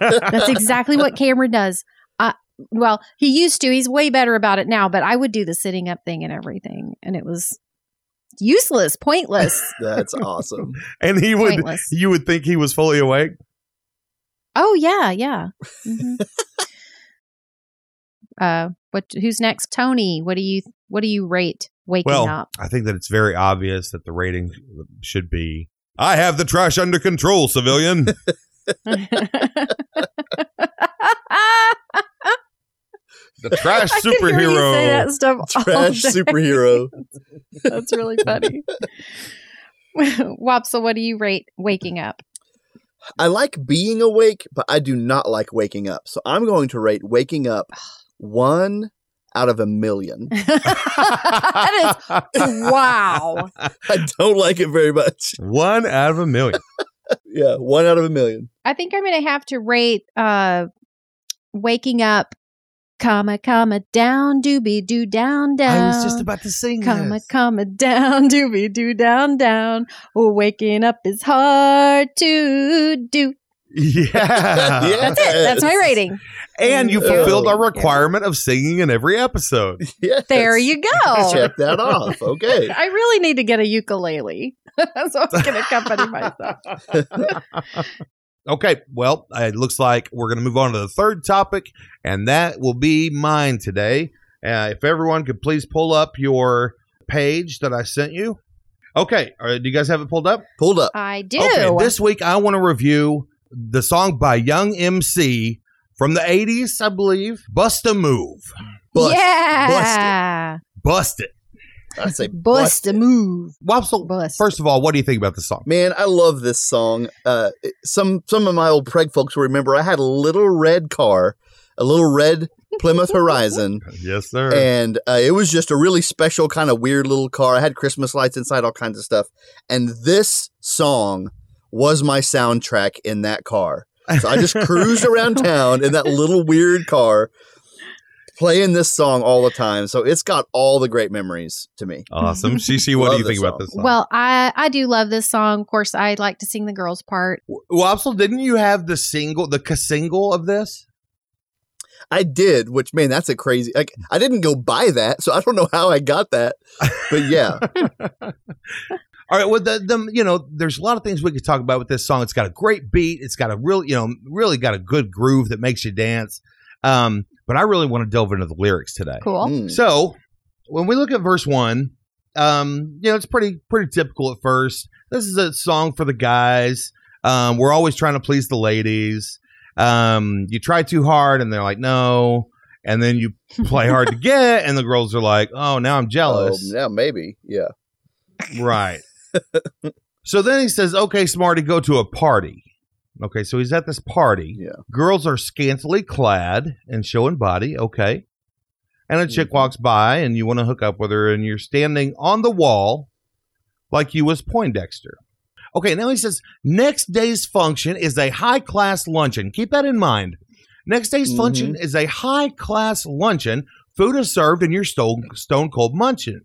that's exactly what Cameron does. Well, he used to. He's way better about it now, but I would do the sitting up thing and everything. And it was useless, pointless, That's awesome. And he would, pointless. you would think he was fully awake. Oh, yeah, yeah. Mhm. uh, what? Who's next? Tony. What do you? What do you rate waking Well, up? I think that it's very obvious that the rating should be. I have the trash under control, civilian. The trash I can hear you say superhero. that stuff all Trash day. superhero. That's really funny. Wopsle, what do you rate waking up? I like being awake, but I do not like waking up. So I'm going to rate waking up one out of a million. that is wow. I don't like it very much. One out of a million. Yeah, one out of a million. I think I'm going to have to rate uh, waking up, comma, comma, down, doobie, doo, down, down. I was just about to sing Comma, this. comma, down, doobie, doo, down, down. Oh, waking up is hard to do. Yeah. That's it. That's my Yes. rating. And you fulfilled oh, our requirement of singing in every episode. Yes. There you go. Check that off. Okay. I really need to get a ukulele. so I can accompany myself. Okay, well, it looks like we're going to move on to the third topic, and that will be mine today. Uh, if everyone could please pull up your page that I sent you. Okay, all right, do you guys have it pulled up? Pulled up. I do. Okay, this week I want to review the song by Young MC from the 80s, I believe. Bust a Move. Bust. yeah. Bust it. I say Bust a move. Wopsle, Bust. first of all, what do you think about the song? Man, I love this song. Uh, some some of my old Preg folks will remember I had a little red car, a little red Plymouth Horizon, Yes, sir. and uh, it was just a really special kind of weird little car. I had Christmas lights inside, all kinds of stuff, and this song was my soundtrack in that car. So I just cruised around town in that little weird car. Playing this song all the time, so it's got all the great memories to me. Awesome. Shishi, what do you think this about this song? Well, I I do love this song. Of course, I like to sing the girls' part. Wopsle, didn't you have the single, the cassingle of this? I did, which man, that's a crazy. Like, I didn't go buy that, so I don't know how I got that, but yeah, All right. Well, the, the you know, there's a lot of things we could talk about with this song. It's got a great beat. It's got a real, you know, really got a good groove that makes you dance. Um, but I really want to delve into the lyrics today. Cool. Mm. So when we look at verse one, um, you know, it's pretty pretty typical at first. This is a song for the guys. Um, we're always trying to please the ladies. Um, you try too hard, and they're like, no. And then you play hard to get, and the girls are like, oh, now I'm oh, jealous. yeah, maybe, yeah. Right. so then he says, okay, Smarty, go to a party. Okay, so he's at this party. Yeah. Girls are scantily clad and showing body. Okay. And a chick Mhm. walks by and you want to hook up with her and you're standing on the wall like you was Poindexter. Okay, now he says, next day's function is a high class luncheon. Keep that in mind. Next day's Mhm. function is a high class luncheon. Food is served and you're stone, stone cold munching.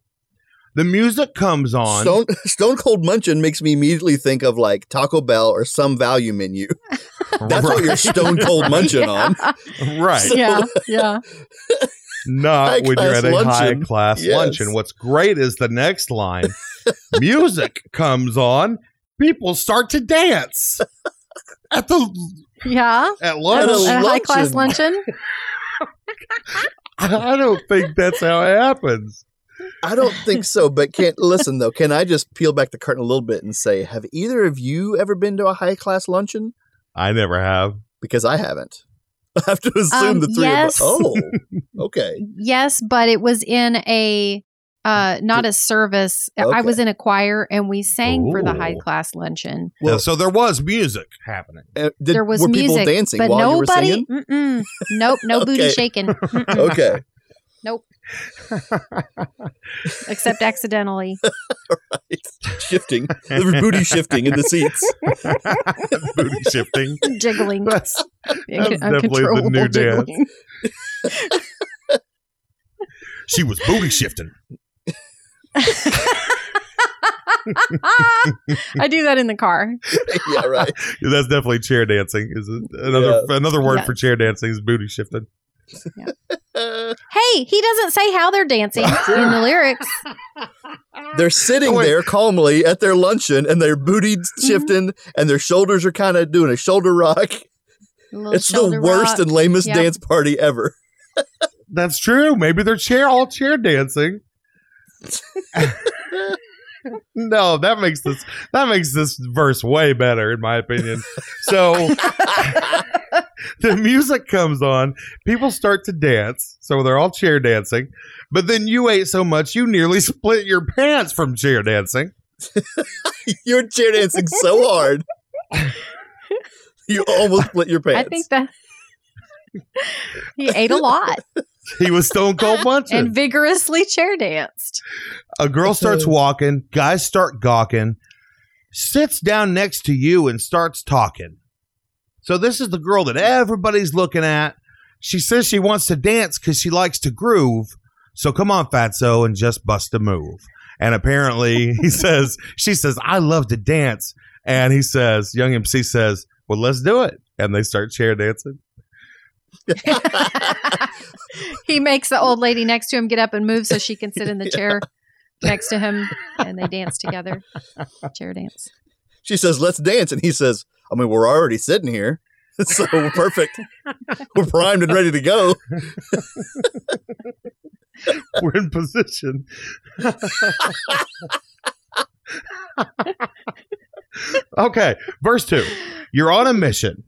The music comes on. Stone Stone Cold Munchin makes me immediately think of like Taco Bell or some value menu. That's what you're Stone Cold Munching on. right. yeah, yeah. Not when you're at a high class Yes. luncheon. What's great is the next line music comes on, people start to dance at the Yeah. at At lunch. a A high class luncheon. luncheon. I don't think that's how it happens. I don't think so, but can't listen though. Can I just peel back the curtain a little bit and say, have either of you ever been to a high class luncheon? I never have. Because I haven't. I have to assume Um, the three yes. of us. Oh, okay. Yes, but it was in a uh not a service. I was in a choir and we sang for the high class luncheon. Yeah, Well- so there was music happening. Uh, did, there was were music, people dancing but while nobody. you were? Mm-mm, nope, no booty shaking. Mm-mm, Okay. Nope, except accidentally. shifting. There was booty shifting in the seats. Booty shifting. jiggling. That's, that's definitely the uncontrollable new dance. She was booty shifting. I do that in the car. yeah, right. That's definitely chair dancing. Is it? another another word Yeah. for chair dancing is booty shifting. Uh, Hey, he doesn't say how they're dancing in the lyrics. they're sitting Oh, there calmly at their luncheon and their booty Mm-hmm. shifting and their shoulders are kind of doing a shoulder rock. A little It's the worst rock. and lamest Yep. dance party ever. That's true. Maybe they're chair all chair dancing. no, that makes this that makes this verse way better in my opinion. So the music comes on, people start to dance, so they're all chair dancing. But then you ate so much you nearly split your pants from chair dancing. You're chair dancing so hard. You almost split your pants. I think that he ate a lot He was stone cold munching. and vigorously chair danced. A girl starts walking, guys start gawking, sits down next to you and starts talking. So this is the girl that everybody's looking at. She says she wants to dance because she likes to groove. So come on, Fatso, and just bust a move. And apparently he says, she says, I love to dance. And he says, Young MC says, Well, let's do it. And they start chair dancing. he makes the old lady next to him get up and move so she can sit in the chair next to him and they dance together. Chair dance. she says, "Let's dance," and he says, "I mean, we're already sitting here, so we're perfect. we're primed and ready to go." We're in position. okay, verse two. You're on a mission.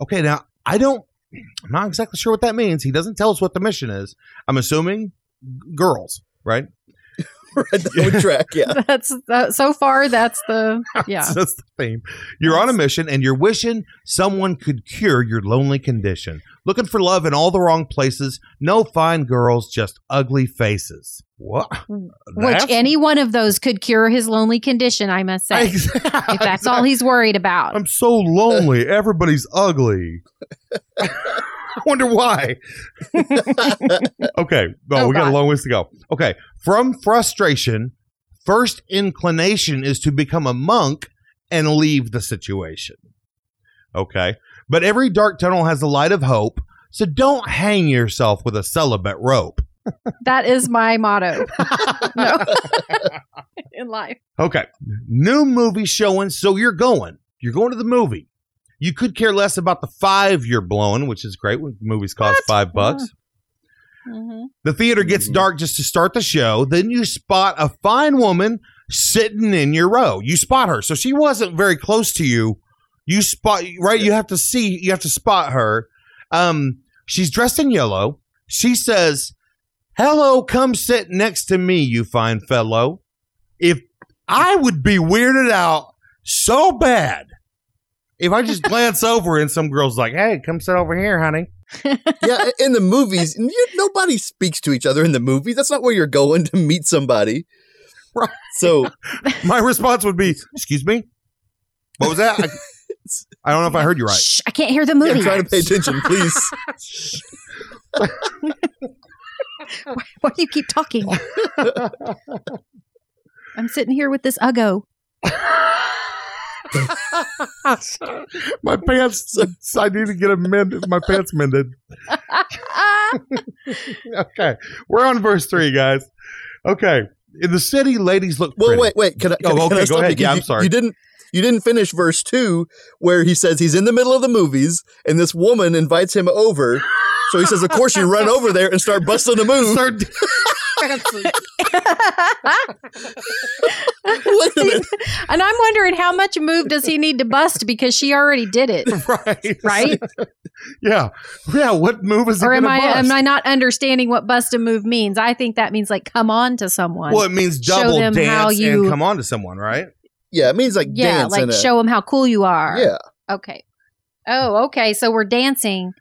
Okay, now I don't. I'm not exactly sure what that means. He doesn't tell us what the mission is. I'm assuming g- girls, right? Right down the track, yeah. That's uh, so far. That's the yeah. That's the theme. You're on a mission and you're wishing someone could cure your lonely condition. Looking for love in all the wrong places. No fine girls, just ugly faces. What? Which any one of those could cure his lonely condition. I must say, if that's all he's worried about. I'm so lonely. Everybody's ugly. I wonder why. okay. Well, Oh, we got a long ways to go. Okay. From frustration, first inclination is to become a monk and leave the situation. Okay. But every dark tunnel has a light of hope. So don't hang yourself with a celibate rope. That is my motto. no. In life. Okay. New movie showing, so you're going. You're going to the movie. You could care less about the five you're blowing, which is great when movies cost five bucks. hmm The theater gets Mhm. dark just to start the show. Then you spot a fine woman sitting in your row. You spot her. So she wasn't very close to you. You spot right, you have to see, you have to spot her. Um, she's dressed in yellow. She says, Hello, come sit next to me, you fine fellow. If I would be weirded out so bad if I just glance over and some girl's like, Hey, come sit over here, honey. yeah, in the movies, you, nobody speaks to each other in the movies. That's not where you're going to meet somebody. Right. So My response would be, "Excuse me, what was that? I, I don't know if I heard you right." Shh, I can't hear the yeah, movie. I'm trying to pay attention, please. Why do you keep talking? I'm sitting here with this Uggo. my pants. I need to get them mended. My pants mended. Okay, we're on verse three, guys. Okay, in the city, ladies look. Well, pretty. wait, wait. Can I? Can, Oh, can okay, I go ahead. you? Yeah, I'm sorry. You didn't. You didn't finish verse two, where he says he's in the middle of the movies, and this woman invites him over. So he says, "Of course, you run over there and start busting a move." Start- Wait a minute. and I'm wondering how much move does he need to bust because she already did it, right, right? Yeah, yeah. What move is he or am I bust? am I not understanding what bust a move means? I think that means like come on to someone. well, it means Show double them how dance you- and come on to someone, right? Yeah, it means like yeah, dance like and a, show them how cool you are. Yeah, Okay. Oh, okay. So we're dancing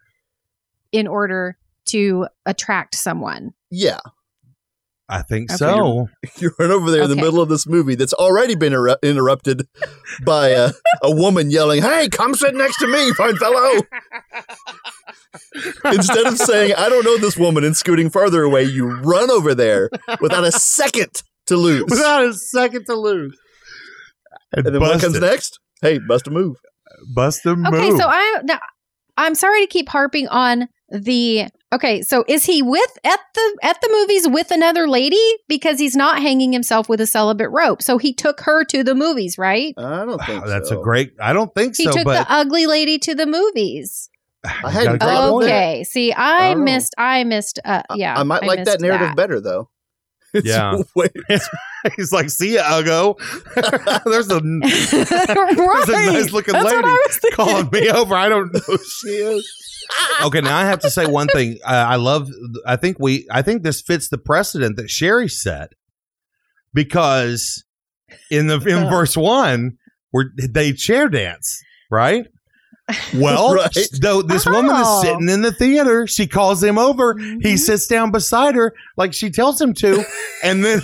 in order to attract someone. yeah. I think Okay. so. You run over there in the middle of this movie that's already been eru- interrupted by a, a woman yelling, "Hey, come sit next to me, fine fellow." Instead of saying, "I don't know this woman," and scooting farther away, you run over there without a second to lose. Without a second to lose. and then what comes it. next? Hey, bust a move. Bust a move. Okay, so I now, I'm sorry to keep harping on the Okay, so is he with at the at the movies with another lady because he's not hanging himself with a celibate rope. So he took her to the movies, right? I don't think That's so. a great. I don't think He so, took but the ugly lady to the movies. I had You got a great great point. Okay, see, I I, don't know. missed. I missed. Uh, yeah, I might like that missed narrative better though. It's Yeah. way- He's like, "See ya, Ugo." there's a right. there's a nice looking That's lady I was thinking. calling me over. I don't know who she is. okay, now I have to say one thing. Uh, I love. I think we. I think this fits the precedent that Sherry set because in the in verse one, where they chair dance, right? Well, Right. though this woman is Oh. sitting in the theater, she calls him over. He Mhm. sits down beside her like she tells him to, and then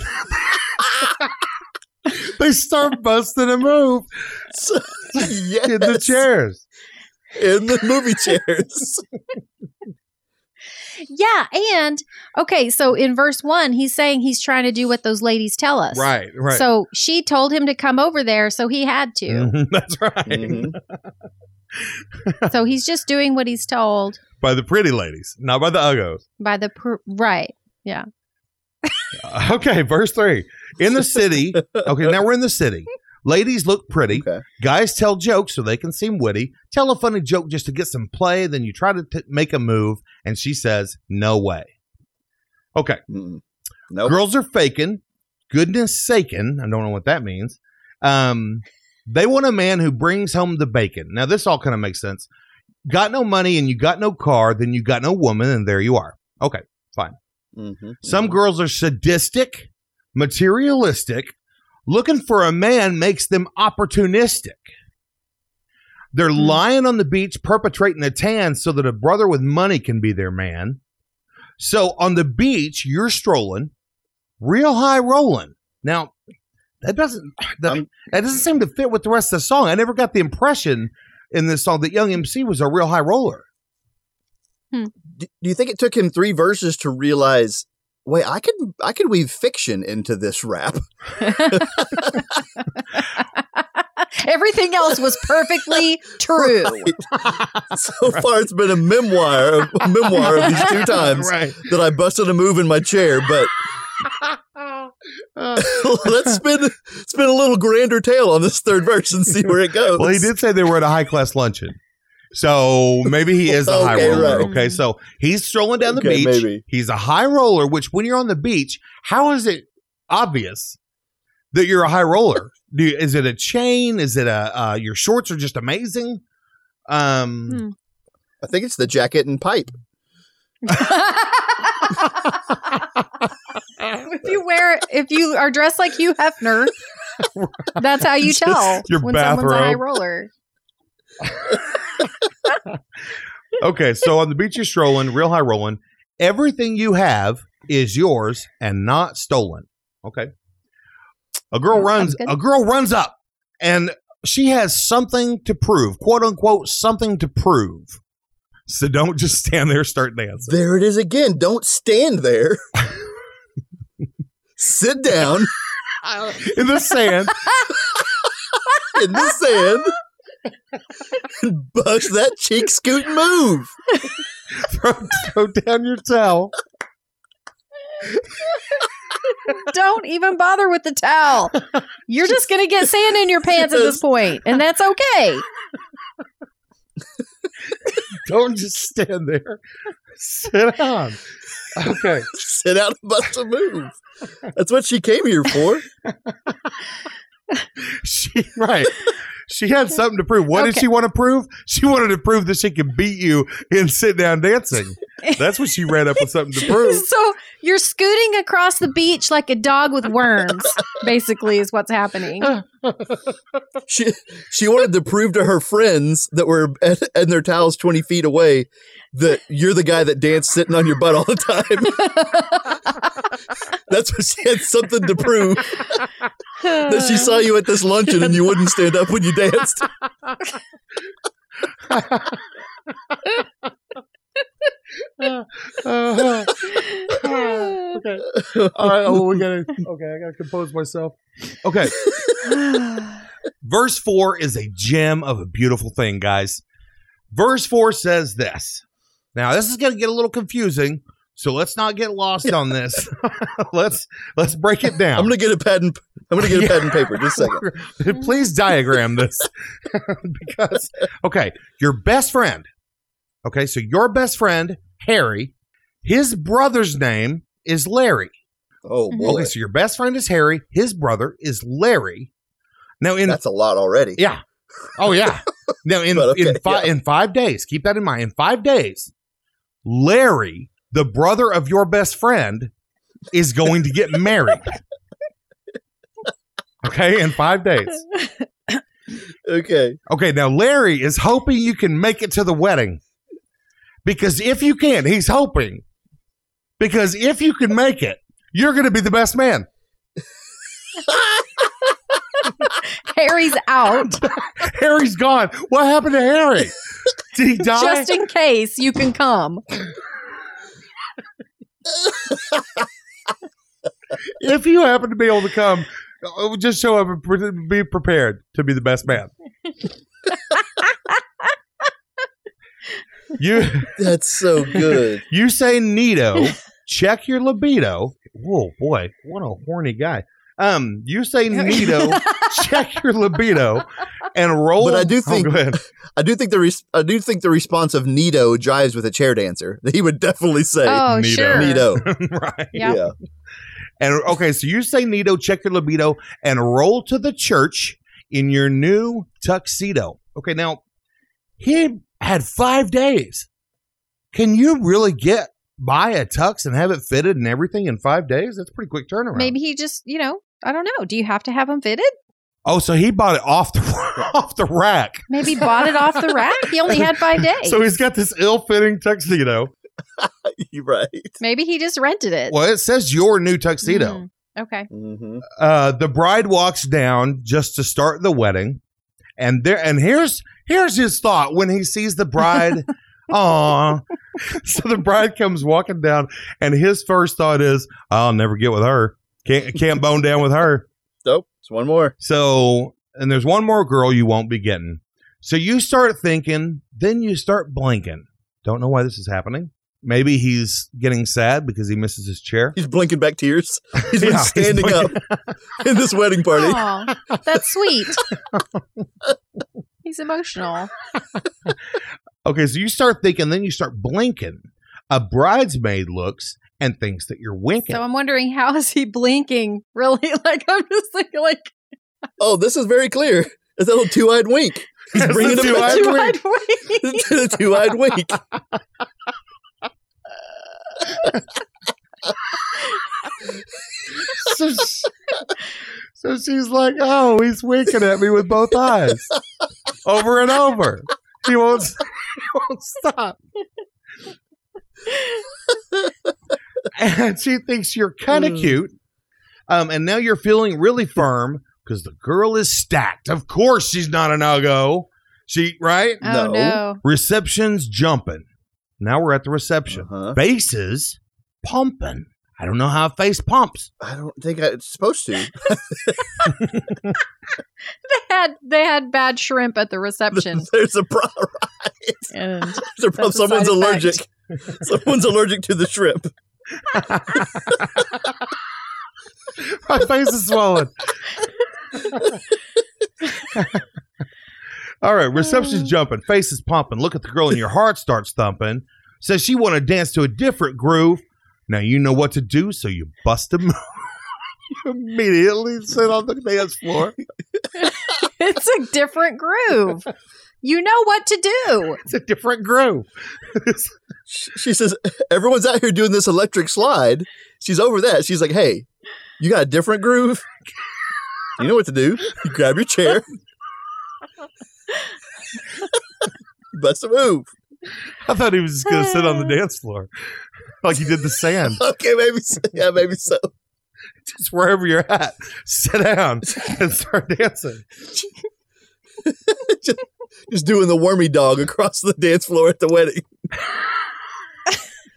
they start busting a move yes. in the chairs. in the movie chairs. Yeah, and okay, so in verse one, he's saying he's trying to do what those ladies tell us. Right, right. So she told him to come over there, so he had to. That's right. Mhm. so he's just doing what he's told By the pretty ladies, not by the uggos. by the pr- right. Uh, Okay, verse three. In the city, okay, now we're in the city. Ladies look pretty. Okay. Guys tell jokes so they can seem witty. Tell a funny joke just to get some play. Then you try to t- make a move, and she says, "No way." Okay, Mm. Nope. girls are faking. Goodness saken. I don't know what that means. Um, they want a man who brings home the bacon. Now, this all kind of makes sense. Got no money and you got no car, then you got no woman, and there you are. Okay. Mhm. Some girls are sadistic, materialistic, looking for a man makes them opportunistic. They're Hmm. lying on the beach perpetrating a tan so that a brother with money can be their man. So on the beach, you're strolling, real high rolling. Now, that doesn't that, I'm- that doesn't seem to fit with the rest of the song. I never got the impression in this song that Young MC was a real high roller. Hmm. do, do you think it took him three verses to realize? Wait, I can I can weave fiction into this rap. Everything else was perfectly true. So far, it's been a memoir, a memoir of these two times right. that I busted a move in my chair. But let's spin spin a little grander tale on this third verse and see where it goes. Well, he did say they were at a high class luncheon. So maybe he is a high roller. right. Okay, so he's strolling down the Okay, beach. maybe. He's a high roller, which when you're on the beach, how is it obvious that you're a high roller? Do you, is it a chain? Is it a uh, your shorts are just amazing? Um, Hmm. I think it's the jacket and pipe. if you wear, if you are dressed like Hugh Hefner, that's how you tell your when someone's a high roller. okay, so on the beach you're strolling, real high rolling. Everything you have is yours and not stolen. Okay. A girl Oh, runs a girl runs up and she has something to prove, quote unquote, something to prove. So don't just stand there, start dancing. There it is again. Don't stand there. Sit down In the sand. in the sand and bust that cheek scoot move. throw, throw down your towel. Don't even bother with the towel. You're just going to get sand in your pants at this point, and that's okay. Don't just stand there. Sit down. Okay. Sit down and bust a move. That's what she came here for. She right. She had something to prove. What did she want to prove? She wanted to prove that she could beat you in sit down dancing. That's what she ran up with something to prove. So you're scooting across the beach like a dog with worms, basically, is what's happening. She she wanted to prove to her friends that were at, and their towels twenty feet away that you're the guy that danced sitting on your butt all the time. That's what she had something to prove that she saw you at this luncheon and you wouldn't stand up when you danced. Uh-huh. okay. All right. Oh, we gotta. Okay, I gotta compose myself. Okay. Verse four is a gem of a beautiful thing, guys. Verse four says this. Now, this is gonna get a little confusing, so let's not get lost on this. let's let's break it down. I'm gonna get a pad and I'm gonna get a pad and paper. Just a second. Please diagram this because okay, your best friend. Okay, so your best friend Harry, his brother's name is Larry. Oh mm-hmm. boy, Okay, so your best friend is Harry. His brother is Larry. Now in that's a lot already. yeah, oh yeah. Now in okay, in five yeah. in five days, keep that in mind. In five days, Larry, the brother of your best friend, is going to get married. Okay, in five days. Okay. Okay, now Larry is hoping you can make it to the wedding. Because if you can, he's hoping. Because if you can make it, you're going to be the best man. Harry's out, Harry's gone. What happened to Harry? Did he die? just in case you can come. if you happen to be able to come, uh, just show up and be prepared to be the best man. you That's so good. you say Nito, check your libido. Whoa, boy, what a horny guy. Um, you say Nito, check your libido, and roll. But I do Oh, think- go ahead. I do think the res- I do think the response of Nito jives with a chair dancer. He would definitely say Oh, Nito. sure. Nito. right. Yeah. Yeah. And okay, so you say Nito, check your libido, and roll to the church in your new tuxedo. Okay, now he had five days. Can you really get buy a tux and have it fitted and everything in five days? That's a pretty quick turnaround. Maybe he just, you know, I don't know. Do you have to have them fitted? Oh, so he bought it off the off the rack. Maybe bought it off the rack. He only had five days. So he's got this ill-fitting tuxedo. You're right. Maybe he just rented it. Well, it says your new tuxedo. Mm, okay. hmm uh, the bride walks down just to start the wedding, and there and here's here's his thought when he sees the bride Aw. so the bride comes walking down, and his first thought is, I'll never get with her. Can't can't bone down with her. Nope. It's one more. So, and there's one more girl you won't be getting. So you start thinking, then you start blinking. Don't know why this is happening. Maybe he's getting sad because he misses his chair. He's blinking back tears. He's been Yeah, he's standing blinking. up in this wedding party. Aw, that's sweet. He's emotional. Okay, so you start thinking, then you start blinking. A bridesmaid looks and thinks that you're winking. So I'm wondering how is he blinking? Really? Like I'm just thinking like Oh, this is very clear. It's a little two-eyed wink. He's It's a bringing it two-eyed two-eyed wink. to the two-eyed wink. so, sh- so she's like, "Oh, he's winking at me with both eyes, over and over. He won't. He won't stop." and she thinks you're kind of Mm. cute. Um, and now you're feeling really firm because the girl is stacked. Of course, she's not an no go. She right. Oh No. no. Reception's jumping. Now we're at the reception. Uh-huh. Faces pumping. I don't know how a face pumps. I don't think I, it's supposed to. They had they had bad shrimp at the reception. There's a problem. and There's a problem. Someone's allergic. Someone's allergic to the shrimp. My face is swollen. All right, reception's uh. jumping, face is pumping. Look at the girl, and your heart starts thumping. Says she want to dance to a different groove. Now you know what to do, so you bust a move. you immediately sit on the dance floor. it's a different groove. You know what to do. It's a different groove. She says, Everyone's out here doing this electric slide. She's over that. She's like, Hey, you got a different groove? You know what to do. You grab your chair. you bust a move. I thought he was just going to sit on the dance floor, like he did the sand. Okay, maybe so. Yeah, maybe so. Just wherever you're at, sit down and start dancing. just, just doing the wormy dog across the dance floor at the wedding.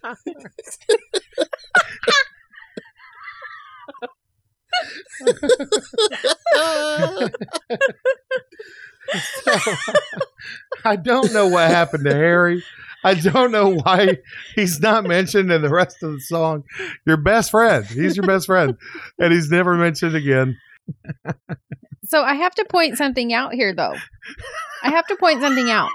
I don't know what happened to Harry. I don't know why he's not mentioned in the rest of the song. Your best friend. He's your best friend. And he's never mentioned again. So I have to point something out here, though. I have to point something out.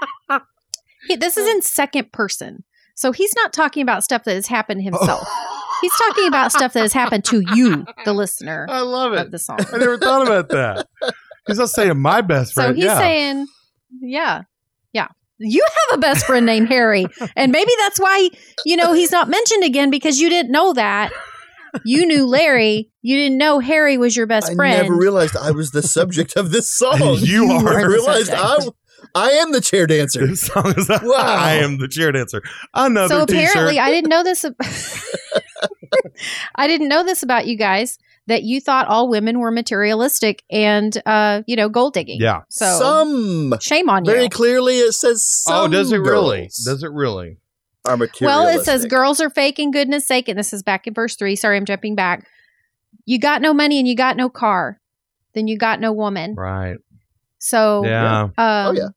He, this is in second person. So he's not talking about stuff that has happened himself. Oh. He's talking about stuff that has happened to you, the listener I love it. of the song. I never thought about that. He's not saying my best friend. So he's yeah. saying, yeah, yeah. You have a best friend named Harry. And maybe that's why, you know, he's not mentioned again because you didn't know that. You knew Larry. You didn't know Harry was your best I friend. I never realized I was the subject of this song. You are. I realized I. I am the chair dancer. this song is Wow. I am the chair dancer. Another so apparently, t-shirt. I didn't know this. ab- I didn't know this about you guys that you thought all women were materialistic and, uh, you know, gold digging. yeah. So some shame on you. very clearly it says some oh, does it really? Does it really? Are Well, it says girls are fake in goodness sake, and this is back in verse three. Sorry, I'm jumping back. You got no money and you got no car, then you got no woman. Right. So, Yeah. um, Oh yeah,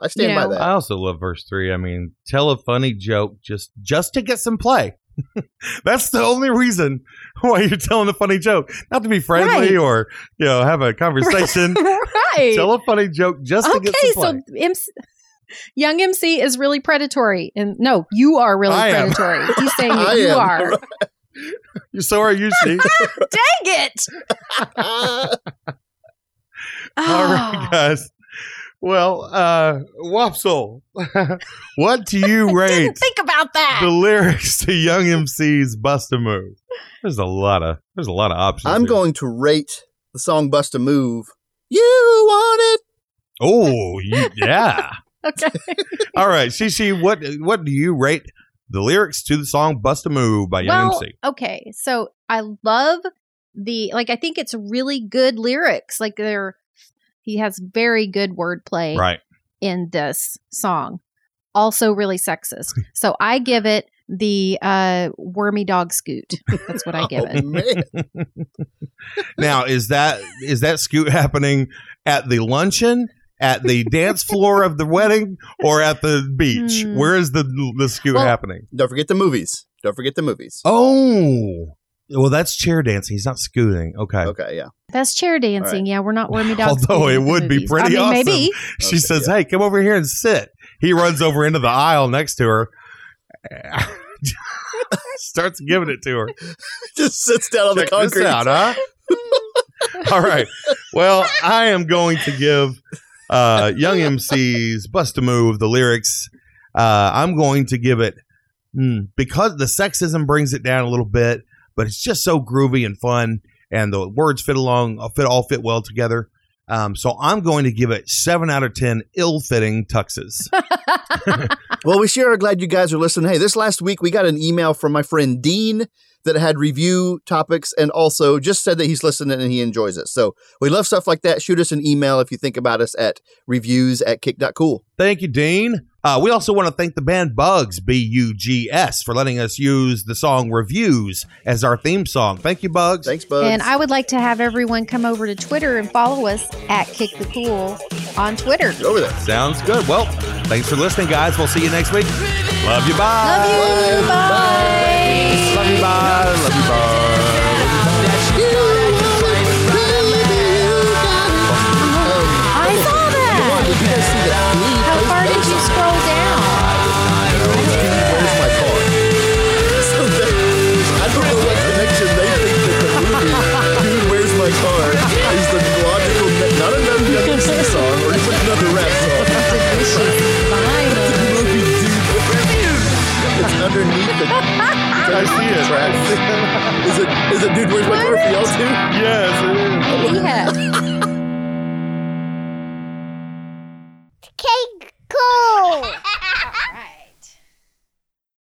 I stand you by that. I also love verse three. I mean, tell a funny joke just just to get some play. That's the only reason why you're telling a funny joke, not to be friendly Right. or you know have a conversation. right. Tell a funny joke just to get okay, some so play. MC, young MC is really predatory, and no, you are really I am. predatory. He's saying I that you am. are. so are you, she. Dang it! All Ah. guys. Well, uh, Wopsle, what do you rate Didn't think about that. the lyrics to Young MC's "Bust a Move"? There's a lot of there's a lot of options. I'm here. going to rate the song "Bust a Move." You want it? Oh, you, yeah. okay. All right, Shishi, what what do you rate the lyrics to the song "Bust a Move" by Young well, MC? okay. So I love the like. I think it's really good lyrics. Like they're he has very good wordplay Right. in this song. also really sexist. So I give it the uh, wormy dog scoot. That's what I give Oh, it. Now, is that is that scoot happening at the luncheon, at the dance floor of the wedding, or at the beach? Hmm. Where is the the scoot Well- happening? Don't forget the movies. Don't forget the movies. Oh, well, that's chair dancing. He's not scooting. Okay. Okay, yeah. That's chair dancing. Yeah, we're not wormy dog. Although it would be pretty I mean, awesome. Maybe. She Okay, says, yeah. "Hey, come over here and sit." He runs over into the aisle next to her. Starts giving it to her. Just sits down on Check the concrete. this out, huh? All right. Well, I am going to give uh, Young MC's "Bust a Move" the lyrics. Uh, I'm going to give it hmm, because the sexism brings it down a little bit, but it's just so groovy and fun, and the words fit along, uh, fit all fit well together. Um, so I'm going to give it seven out of ten ill-fitting tuxes. Well, we sure are glad you guys are listening. Hey, this last week we got an email from my friend Dean that had review topics and also just said that he's listening and he enjoys it. So we love stuff like that. Shoot us an email if you think about us at reviews at kick.cool. Thank you, Dean. Uh, we also want to thank the band Bugs, B U G S, for letting us use the song Reviews as our theme song. Thank you, Bugs. Thanks, Bugs. And I would like to have everyone come over to Twitter and follow us at Kick the Cool on Twitter. over there. Sounds good. Well, thanks for listening, guys. We'll see you next week. Love you. Bye. Love you. Bye. Love you. Bye. Love you. Bye. I see it. track. Is it, is it Dude, Where's My Car for y'all too? Yes, it is. Yeah. Cake cool.